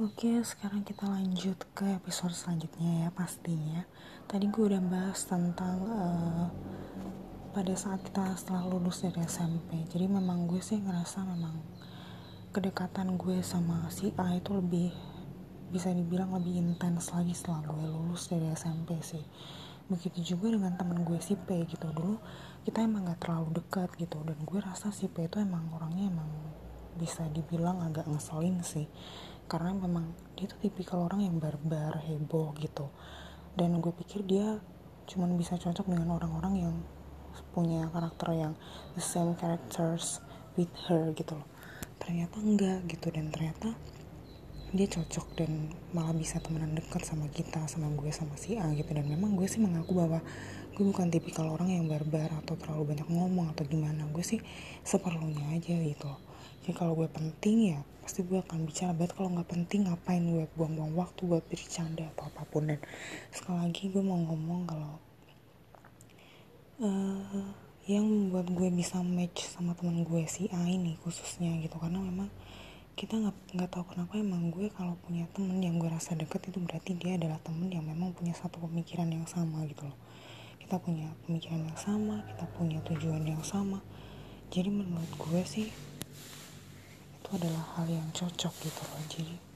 Oke, sekarang kita lanjut ke episode selanjutnya ya pastinya. Tadi gue udah bahas tentang uh, pada saat kita setelah lulus dari SMP. Jadi memang gue sih ngerasa memang kedekatan gue sama si A itu lebih bisa dibilang lebih intens lagi setelah gue lulus dari SMP sih. Begitu juga dengan temen gue si P gitu dulu kita emang gak terlalu dekat gitu dan gue rasa si P itu emang orangnya emang bisa dibilang agak ngeselin sih. Karena memang dia tuh tipikal orang yang barbar heboh gitu. Dan gue pikir dia cuman bisa cocok dengan orang-orang yang punya karakter yang the same characters with her gitu loh. Ternyata enggak gitu dan ternyata dia cocok dan malah bisa temenan dekat sama kita sama gue sama si A gitu. Dan memang gue sih mengaku bahwa gue bukan tipikal orang yang barbar atau terlalu banyak ngomong atau gimana. Gue sih seperlunya aja gitu kalau gue penting ya pasti gue akan bicara. Banget kalau nggak penting ngapain gue buang-buang waktu buat bercanda atau apa pun? Dan sekali lagi gue mau ngomong kalau uh, yang membuat gue bisa match sama teman gue si A ini khususnya gitu. Karena memang kita nggak nggak tahu kenapa emang gue kalau punya temen yang gue rasa deket itu berarti dia adalah temen yang memang punya satu pemikiran yang sama gitu loh. Kita punya pemikiran yang sama kita punya tujuan yang sama. Jadi menurut gue sih adalah hal yang cocok gitu loh. Jadi